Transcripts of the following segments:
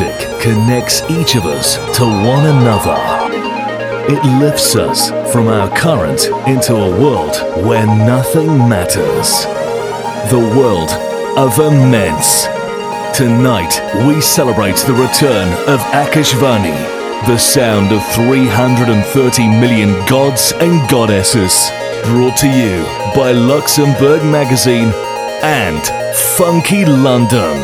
Music connects each of us to one another. It lifts us from our current into a world where nothing matters. The world of immense. Tonight, we celebrate the return of Aakaashvani, the sound of 330 million gods and goddesses. Brought to you by Luxenburg Magazine and Phunky London.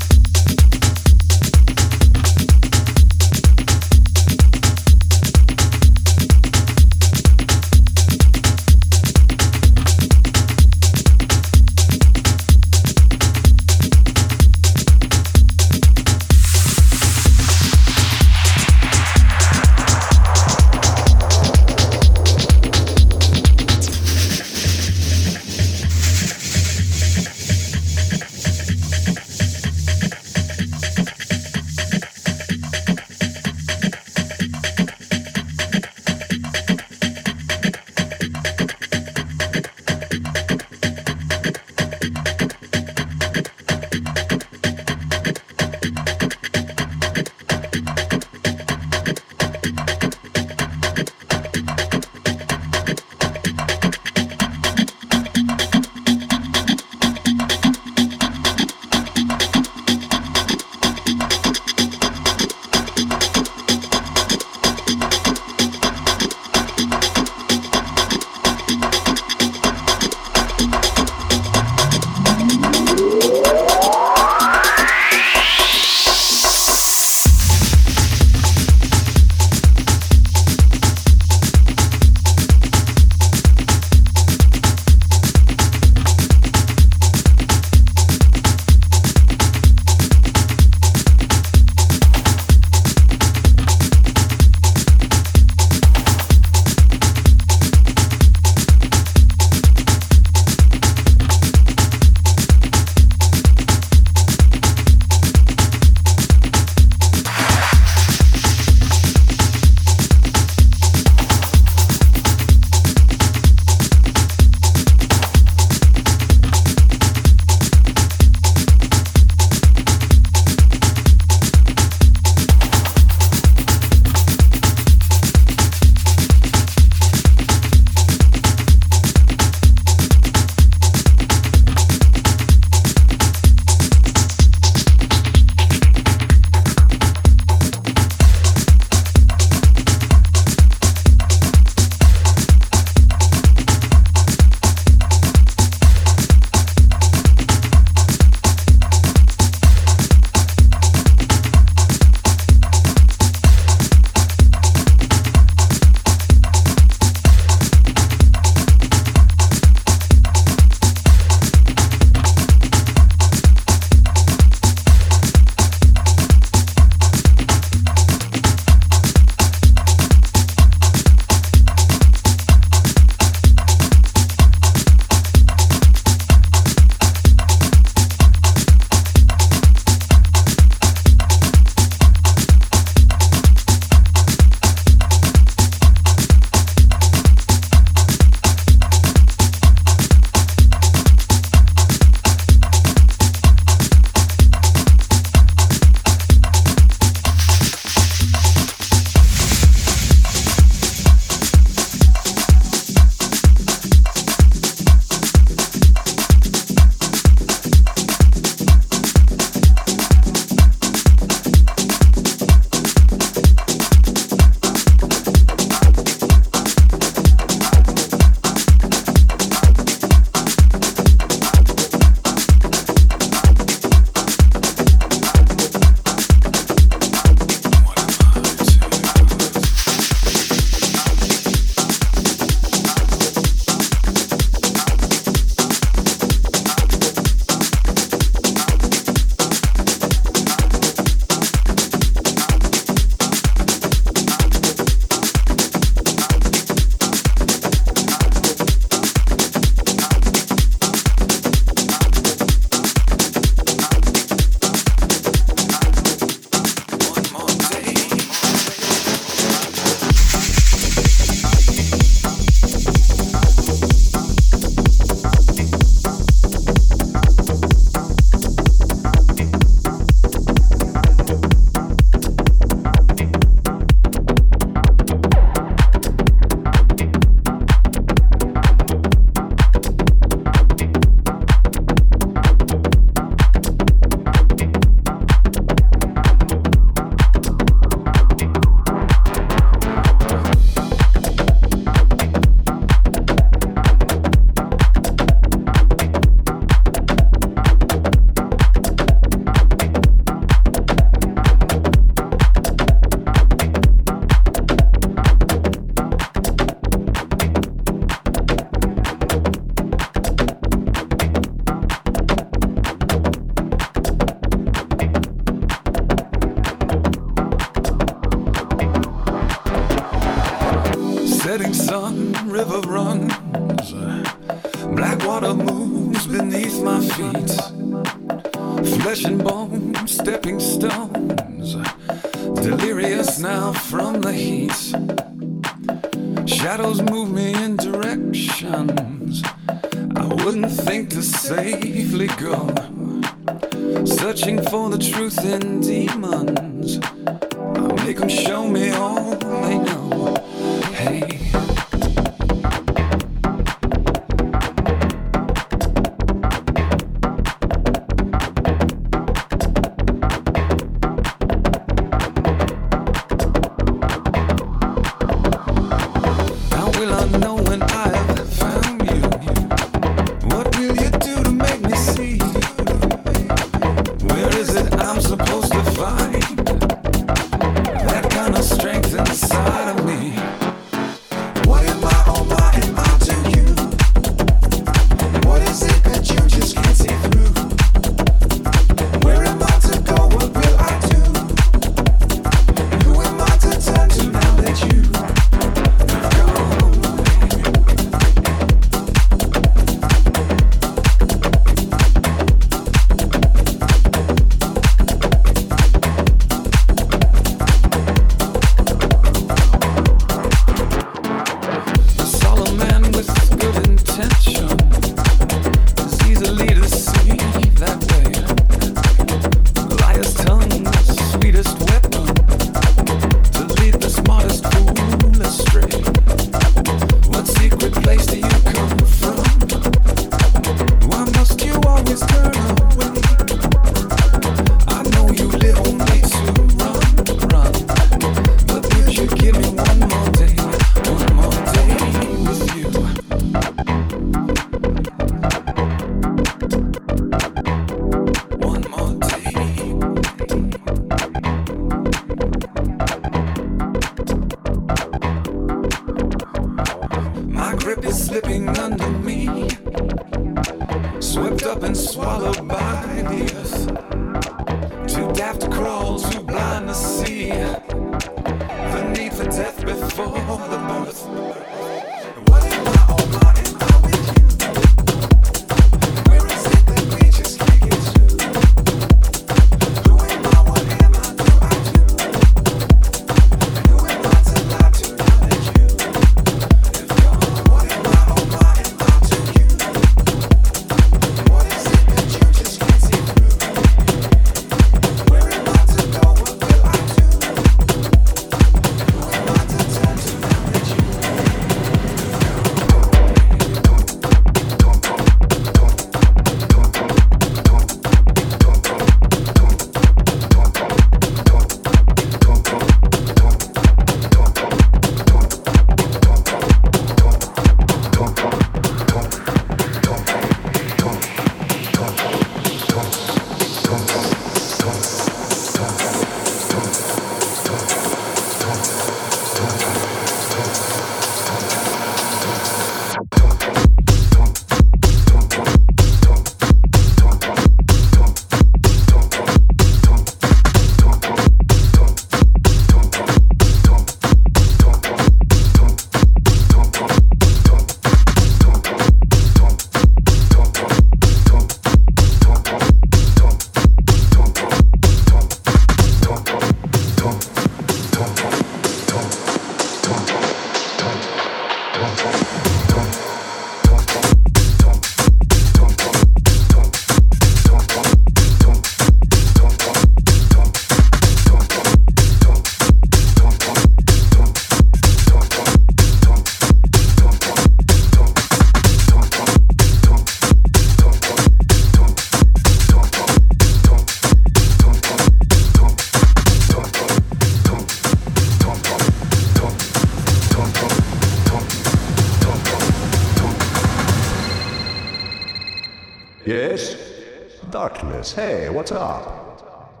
Hey, what's up?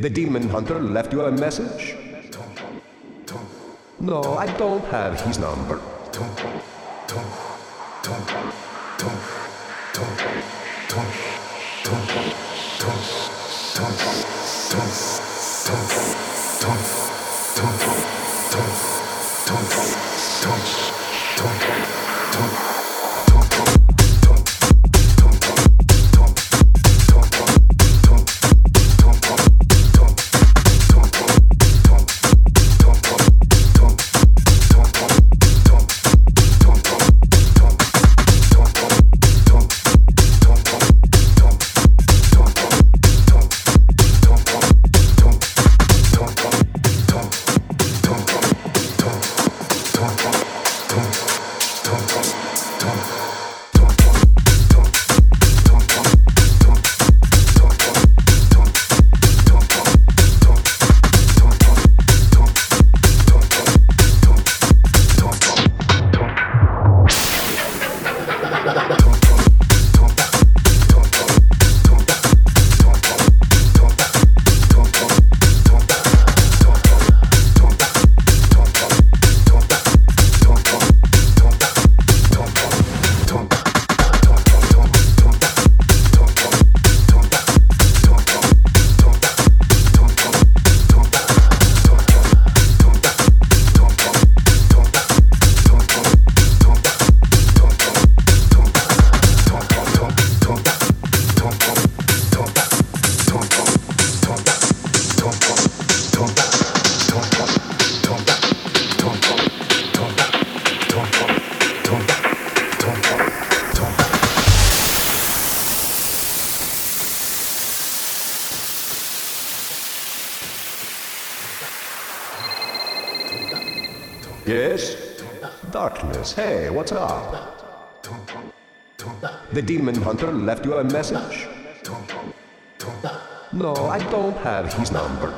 The demon hunter left you a message? No, I don't have his number. Hey, what's up? The demon hunter left you a message? No, I don't have his number.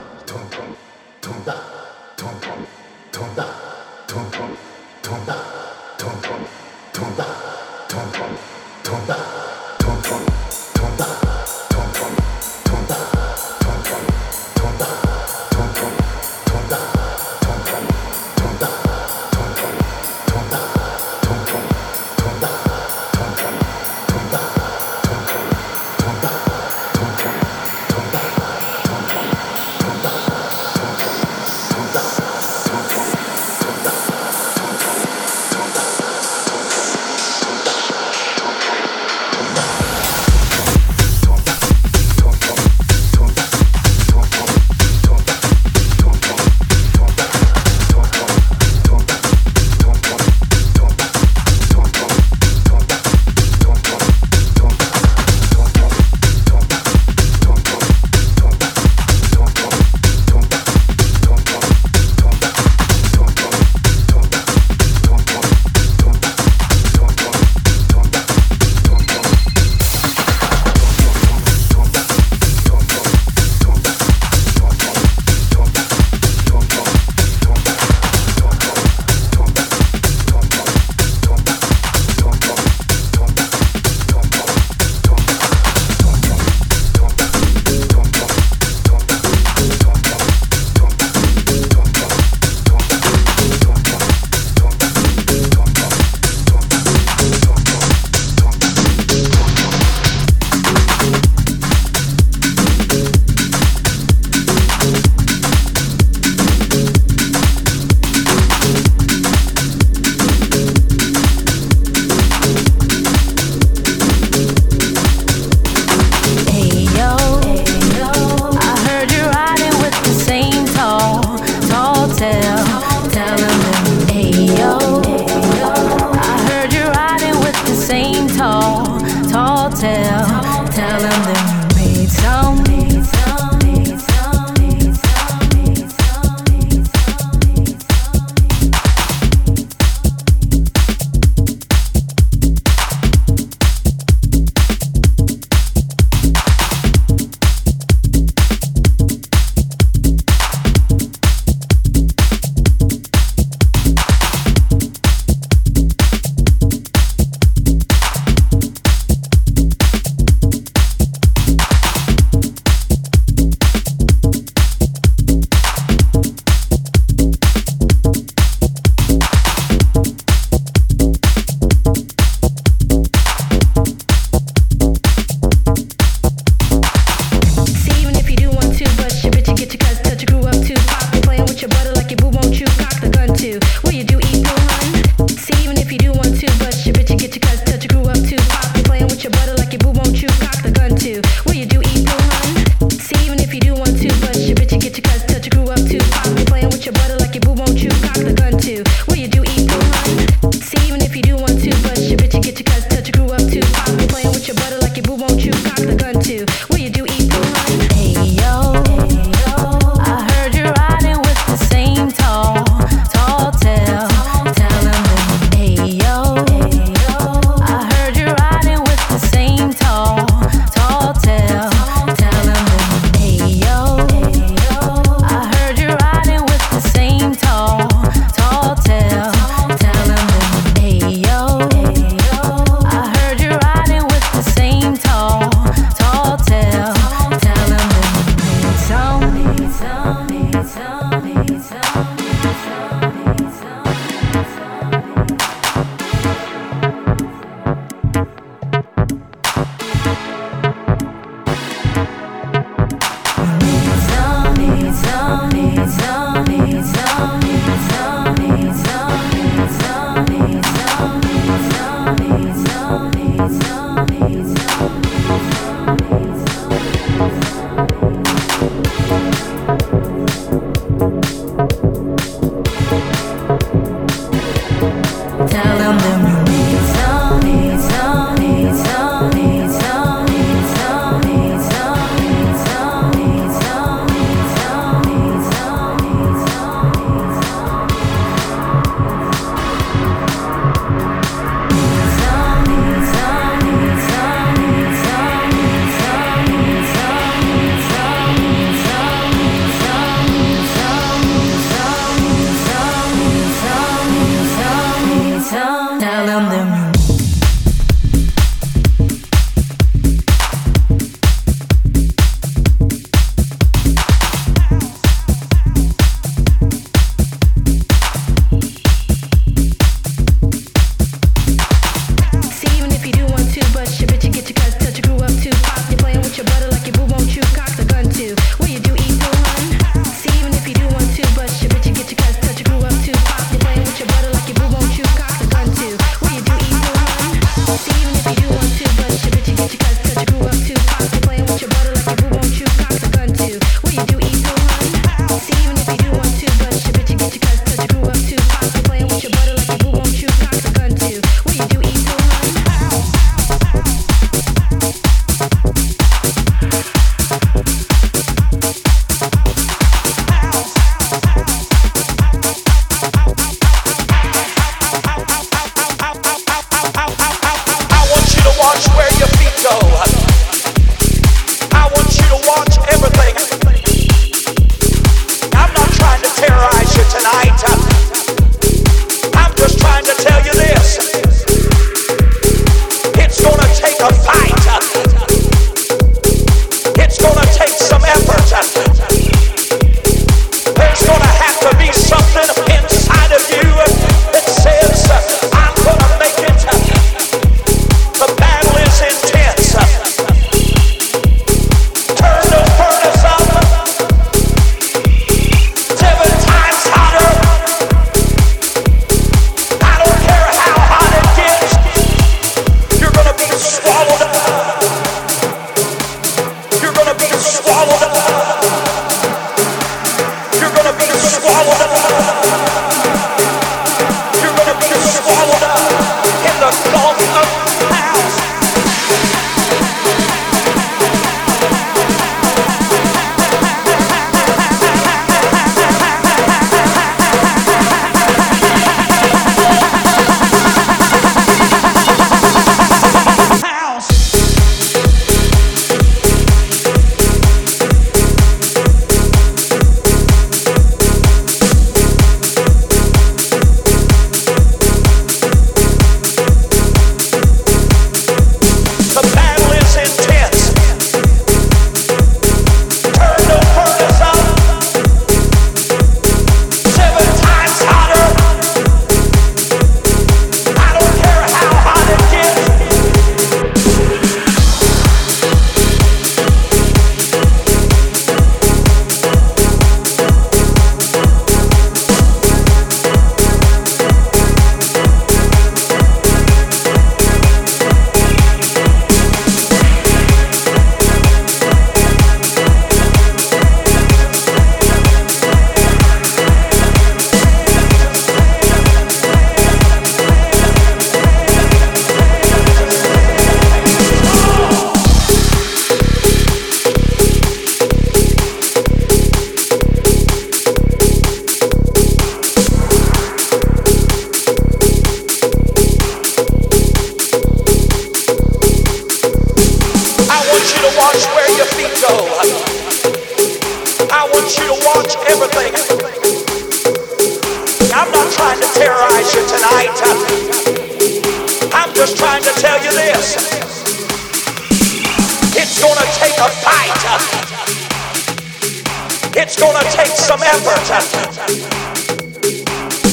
Take some effort.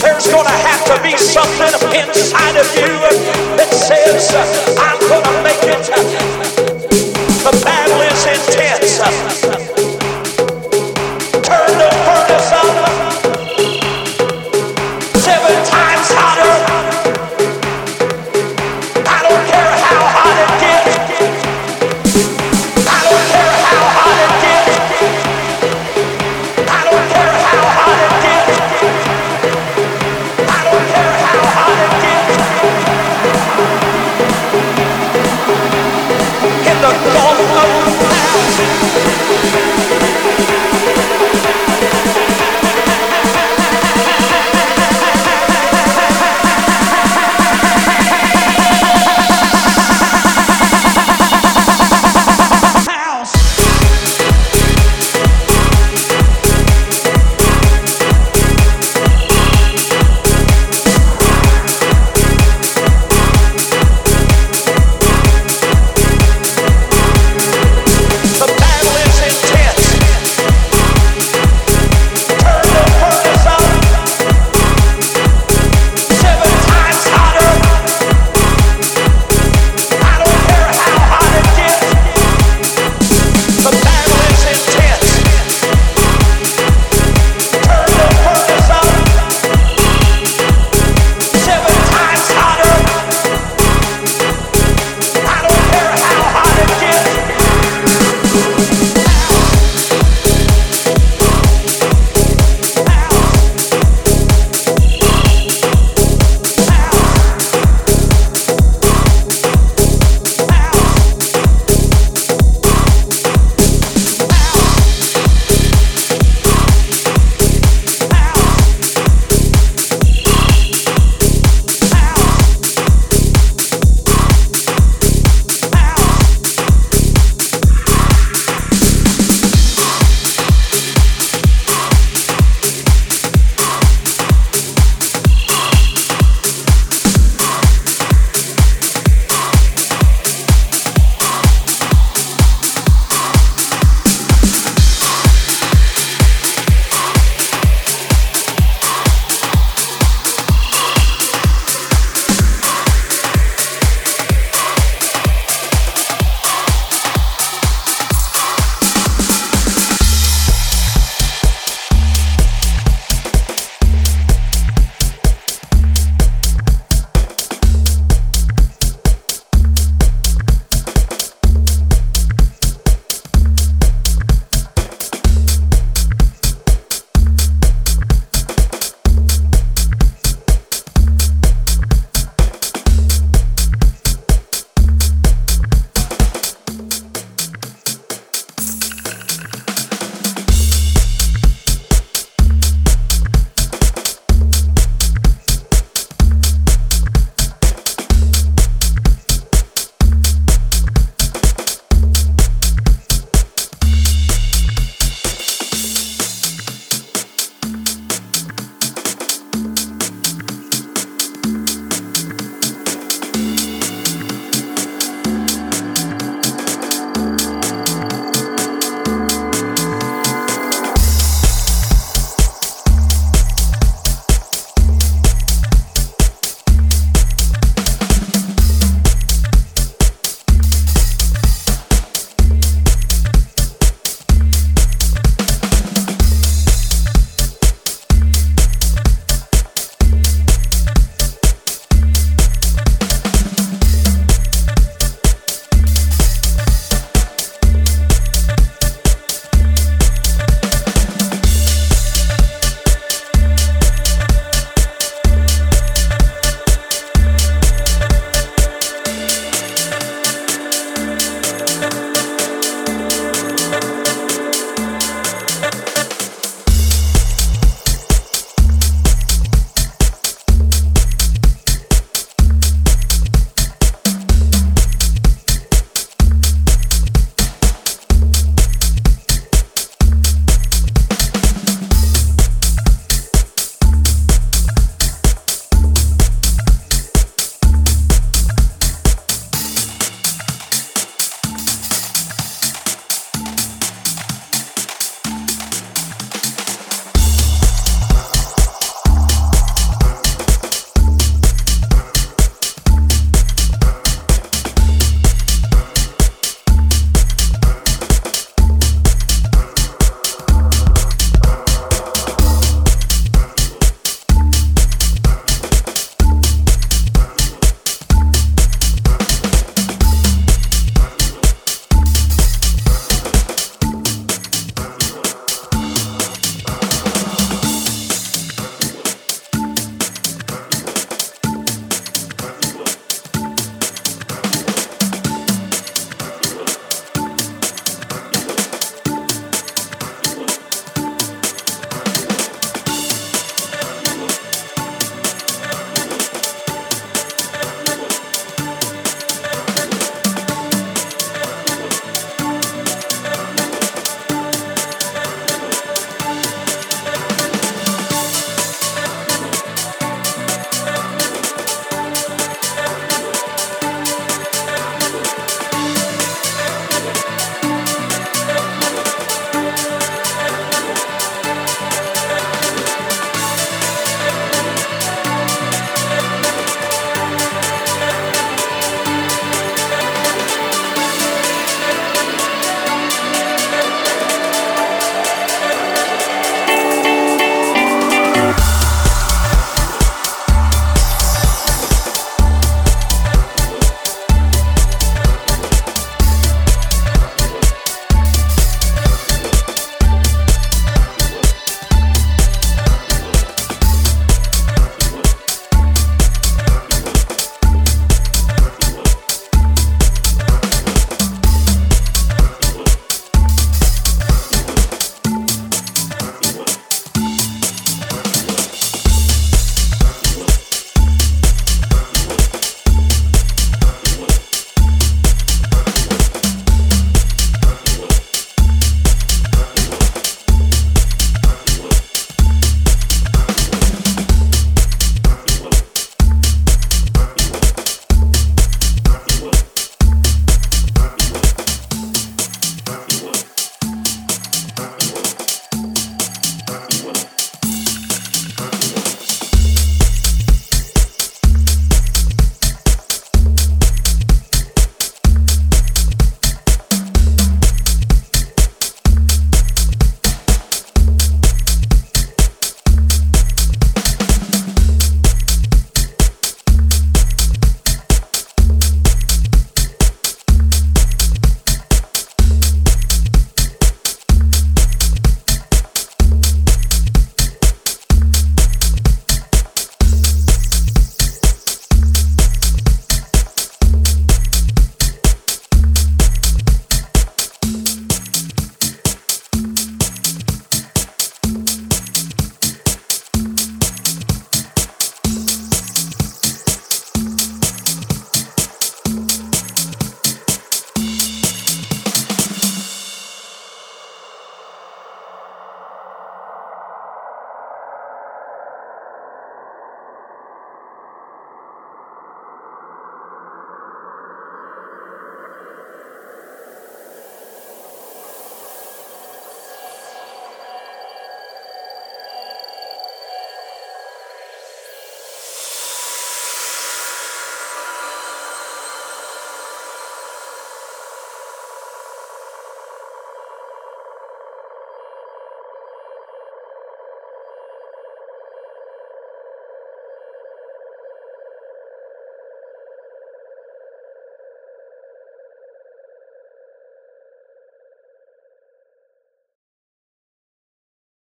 There's to have to be something inside of you that says, I'm to make it. The battle is intense.